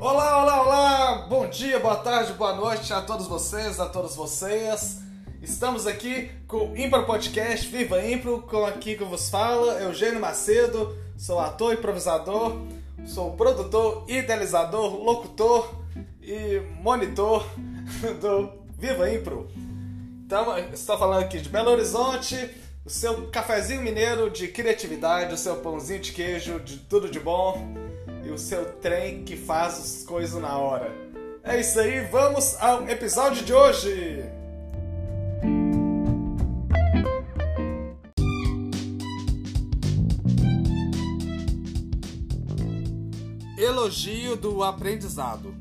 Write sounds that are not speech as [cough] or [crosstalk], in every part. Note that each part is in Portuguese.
Olá, olá, olá! Bom dia, boa tarde, boa noite a todos vocês, a todas vocês. Estamos aqui com o Impro Podcast Viva Impro, com aqui que vos fala, Eugênio Macedo, sou ator, improvisador, sou produtor, idealizador, locutor e monitor [laughs] do Viva Impro. Então, estou falando aqui de Belo Horizonte, o seu cafezinho mineiro de criatividade, o seu pãozinho de queijo, de tudo de bom o seu trem que faz as coisas na hora. É isso aí, vamos ao episódio de hoje! Elogio do aprendizado.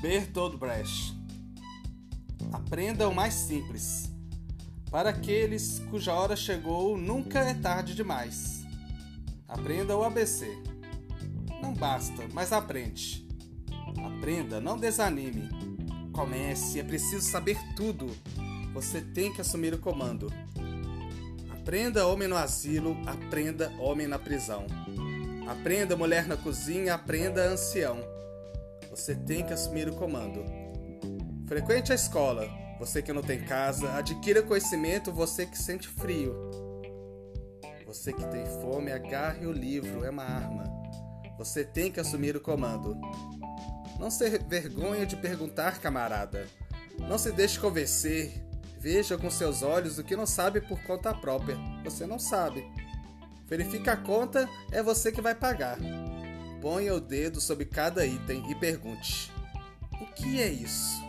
Bertolt Brecht. Aprenda o mais simples. Para aqueles cuja hora chegou, nunca é tarde demais. Aprenda o ABC. Basta, mas aprende. Aprenda, não desanime. Comece, é preciso saber tudo. Você tem que assumir o comando. Aprenda homem no asilo, aprenda homem na prisão. Aprenda mulher na cozinha, aprenda ancião. Você tem que assumir o comando. Frequente a escola, você que não tem casa, adquira conhecimento, você que sente frio. Você que tem fome, agarre o livro, é uma arma. Você tem que assumir o comando. Não se vergonha de perguntar, camarada. Não se deixe convencer. Veja com seus olhos o que não sabe por conta própria. Você não sabe. Verifique a conta, é você que vai pagar. Ponha o dedo sobre cada item e pergunte: O que é isso?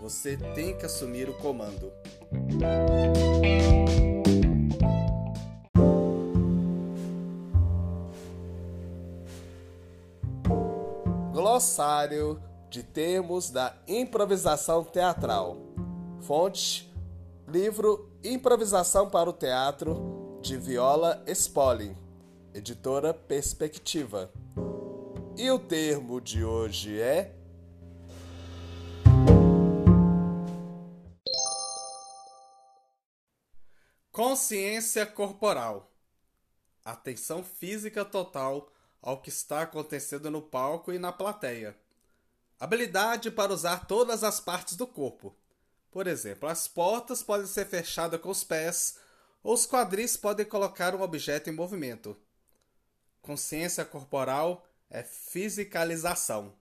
Você tem que assumir o comando. Glossário de termos da improvisação teatral. Fonte: livro Improvisação para o Teatro de Viola Spolin, editora Perspectiva. E o termo de hoje é Consciência corporal. Atenção física total ao que está acontecendo no palco e na plateia. Habilidade para usar todas as partes do corpo. Por exemplo, as portas podem ser fechadas com os pés ou os quadris podem colocar um objeto em movimento. Consciência corporal é fisicalização.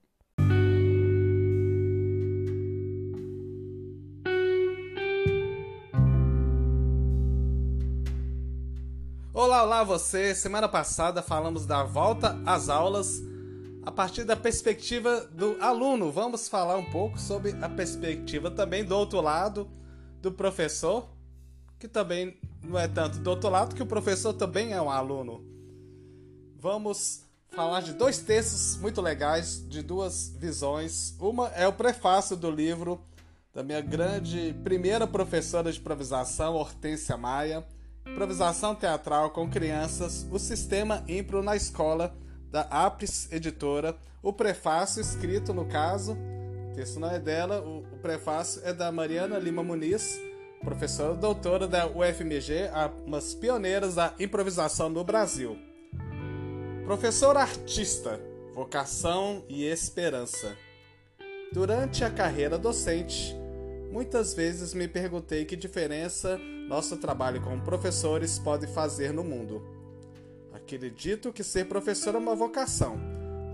Olá, olá você! Semana passada falamos da volta às aulas a partir da perspectiva do aluno. Vamos falar um pouco sobre a perspectiva também do outro lado do professor, que também não é tanto do outro lado, que o professor também é um aluno. Vamos falar de dois textos muito legais, de duas visões. Uma é o prefácio do livro da minha grande primeira professora de improvisação, Hortência Maia improvisação teatral com crianças, o sistema impro na escola da Apres Editora, o prefácio escrito no caso, o texto não é dela, o, o prefácio é da Mariana Lima Muniz, professora doutora da UFMG, umas pioneiras da improvisação no Brasil. Professor artista, vocação e esperança. Durante a carreira docente, muitas vezes me perguntei que diferença nosso trabalho como professores pode fazer no mundo. Acredito que ser professor é uma vocação,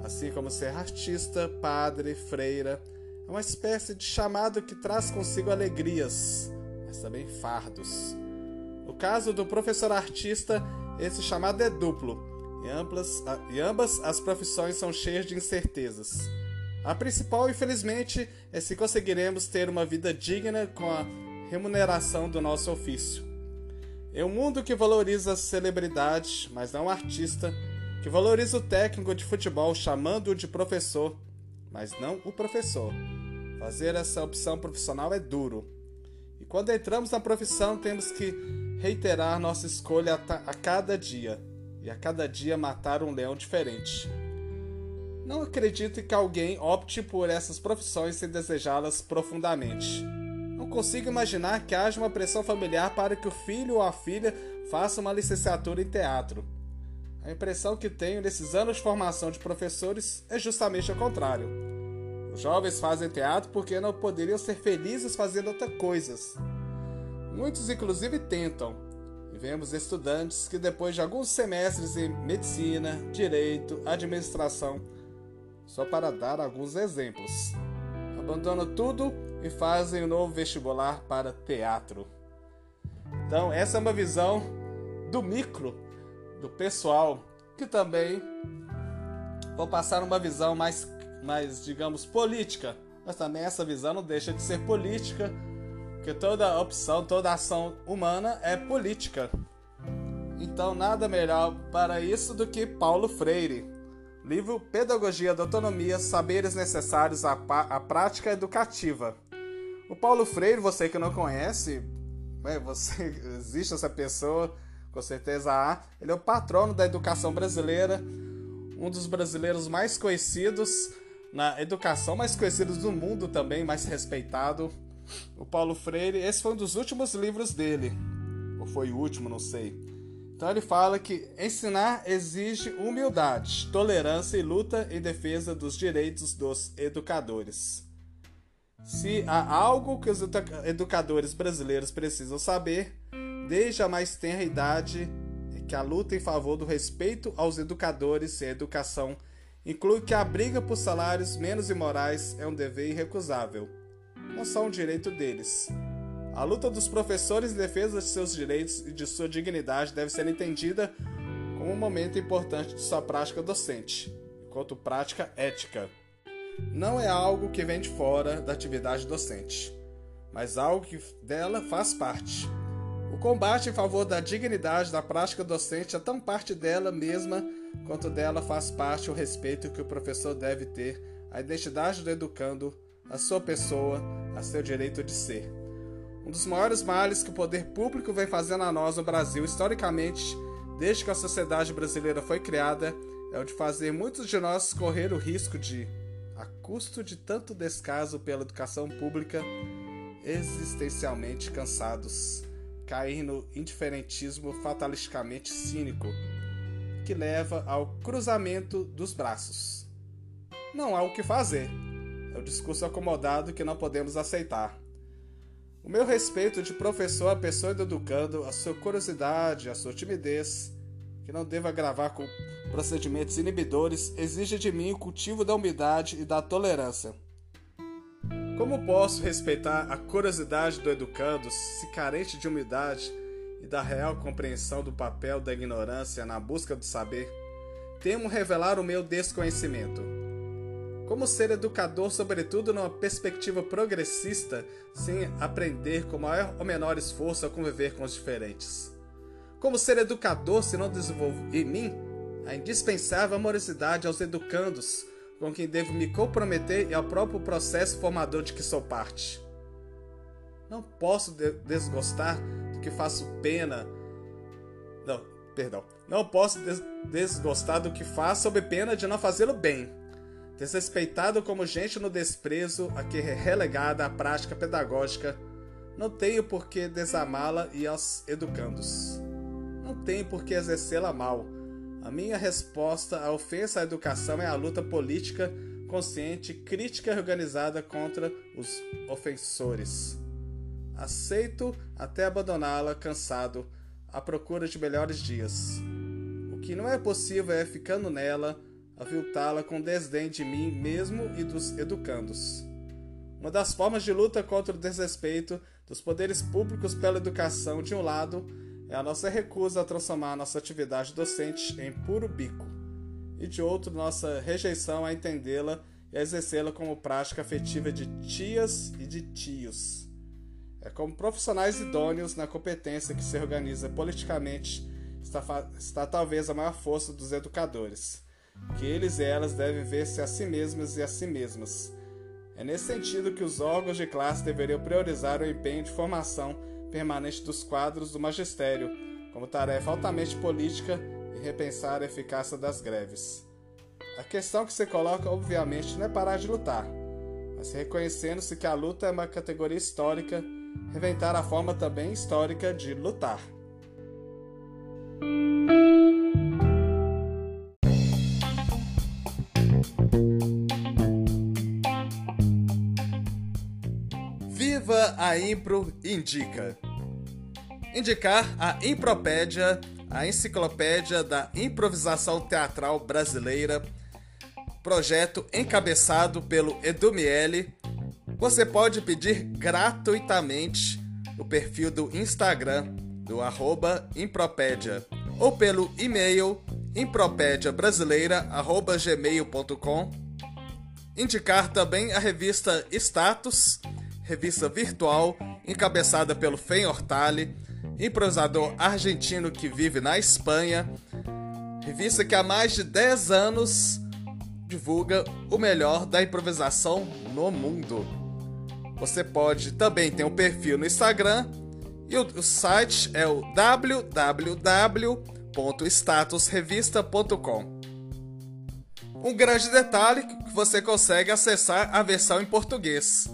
assim como ser artista, padre, freira, é uma espécie de chamado que traz consigo alegrias, mas também fardos. No caso do professor artista, esse chamado é duplo, e, amplas, e ambas as profissões são cheias de incertezas. A principal, infelizmente, é se conseguiremos ter uma vida digna com a remuneração do nosso ofício. É um mundo que valoriza a celebridade, mas não o artista, que valoriza o técnico de futebol chamando-o de professor, mas não o professor. Fazer essa opção profissional é duro. E quando entramos na profissão, temos que reiterar nossa escolha a cada dia, e a cada dia matar um leão diferente. Não acredito que alguém opte por essas profissões sem desejá-las profundamente. Não consigo imaginar que haja uma pressão familiar para que o filho ou a filha faça uma licenciatura em teatro. A impressão que tenho nesses anos de formação de professores é justamente o contrário. Os jovens fazem teatro porque não poderiam ser felizes fazendo outras coisas. Muitos, inclusive, tentam. E vemos estudantes que, depois de alguns semestres em medicina, direito, administração, só para dar alguns exemplos, abandonam tudo e fazem o um novo vestibular para teatro. Então, essa é uma visão do micro, do pessoal, que também vou passar uma visão mais, mais, digamos, política. Mas também essa visão não deixa de ser política, porque toda opção, toda ação humana é política. Então, nada melhor para isso do que Paulo Freire. Livro Pedagogia da Autonomia, Saberes Necessários à, à Prática Educativa. O Paulo Freire, você que não conhece, é, você, [laughs] existe essa pessoa, com certeza há. Ele é o patrono da educação brasileira, um dos brasileiros mais conhecidos na educação, mais conhecidos do mundo também, mais respeitado. O Paulo Freire, esse foi um dos últimos livros dele, ou foi o último, não sei. Então ele fala que ensinar exige humildade, tolerância e luta em defesa dos direitos dos educadores. Se há algo que os educadores brasileiros precisam saber, desde a mais tenra idade, é que a luta em favor do respeito aos educadores e a educação inclui que a briga por salários menos imorais é um dever irrecusável, não só um direito deles. A luta dos professores em defesa de seus direitos e de sua dignidade deve ser entendida como um momento importante de sua prática docente, enquanto prática ética não é algo que vem de fora da atividade docente, mas algo que dela faz parte. O combate em favor da dignidade da prática docente é tão parte dela mesma quanto dela faz parte o respeito que o professor deve ter à identidade do educando, à sua pessoa, a seu direito de ser. Um dos maiores males que o poder público vem fazendo a nós no Brasil historicamente, desde que a sociedade brasileira foi criada, é o de fazer muitos de nós correr o risco de a custo de tanto descaso pela educação pública, existencialmente cansados, cair no indiferentismo fatalisticamente cínico, que leva ao cruzamento dos braços. Não há o que fazer. É o discurso acomodado que não podemos aceitar. O meu respeito de professor a pessoa do educando, a sua curiosidade, a sua timidez, que não deva gravar com procedimentos inibidores, exige de mim o cultivo da humildade e da tolerância. Como posso respeitar a curiosidade do educando se carente de humildade e da real compreensão do papel da ignorância na busca do saber? Temo revelar o meu desconhecimento. Como ser educador, sobretudo numa perspectiva progressista, sem aprender com maior ou menor esforço a conviver com os diferentes? Como ser educador se não desenvolvo em mim a indispensável amorosidade aos educandos, com quem devo me comprometer e ao próprio processo formador de que sou parte? Não posso de desgostar do que faço pena. Não, perdão. Não posso des desgostar do que faço sob pena de não fazê-lo bem. Desrespeitado como gente no desprezo a que é relegada a prática pedagógica, não tenho por que desamá-la e aos educandos não tem por que exercê-la mal. A minha resposta à ofensa à educação é a luta política consciente, crítica e organizada contra os ofensores. Aceito até abandoná-la cansado, à procura de melhores dias. O que não é possível é, ficando nela, aviltá-la com desdém de mim mesmo e dos educandos. Uma das formas de luta contra o desrespeito dos poderes públicos pela educação, de um lado, é a nossa recusa a transformar a nossa atividade docente em puro bico, e de outro, nossa rejeição a entendê-la e a exercê-la como prática afetiva de tias e de tios. É como profissionais idôneos na competência que se organiza politicamente está, está talvez a maior força dos educadores, que eles e elas devem ver-se a si mesmos e a si mesmas. É nesse sentido que os órgãos de classe deveriam priorizar o empenho de formação permanente dos quadros do magistério, como tarefa altamente política e repensar a eficácia das greves. A questão que se coloca, obviamente, não é parar de lutar, mas reconhecendo-se que a luta é uma categoria histórica, reventar a forma também histórica de lutar. A Impro indica. Indicar a Impropédia, a enciclopédia da improvisação teatral brasileira, projeto encabeçado pelo Edu Miele. Você pode pedir gratuitamente no perfil do Instagram do arroba Impropédia ou pelo e-mail impropediabrasileira.gmail.com Indicar também a revista Status, revista virtual encabeçada pelo Fen Hortali, improvisador argentino que vive na Espanha, revista que há mais de 10 anos divulga o melhor da improvisação no mundo. Você pode também ter um perfil no Instagram e o, o site é o www.statusrevista.com. Um grande detalhe que você consegue acessar a versão em português,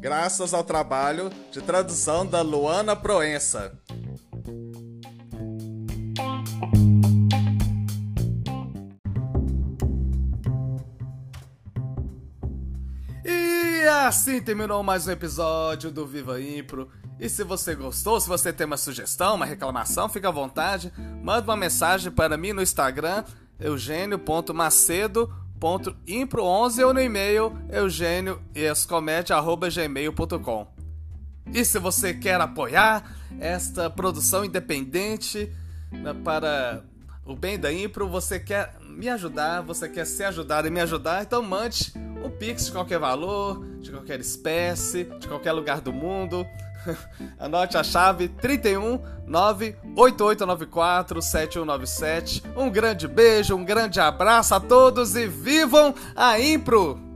graças ao trabalho de tradução da Luana Proença. E assim terminou mais um episódio do Viva Impro. E se você gostou, se você tem uma sugestão, uma reclamação, fica à vontade, manda uma mensagem para mim no Instagram eugênio.macedo.impro11 ou no e-mail eugênioescomete.gmail.com E se você quer apoiar esta produção independente né, para o bem da Impro, você quer me ajudar, você quer se ajudar e me ajudar, então mande um Pix de qualquer valor, de qualquer espécie, de qualquer lugar do mundo. [laughs] Anote a chave 31 98894 7197. Um grande beijo, um grande abraço a todos e vivam a Impro!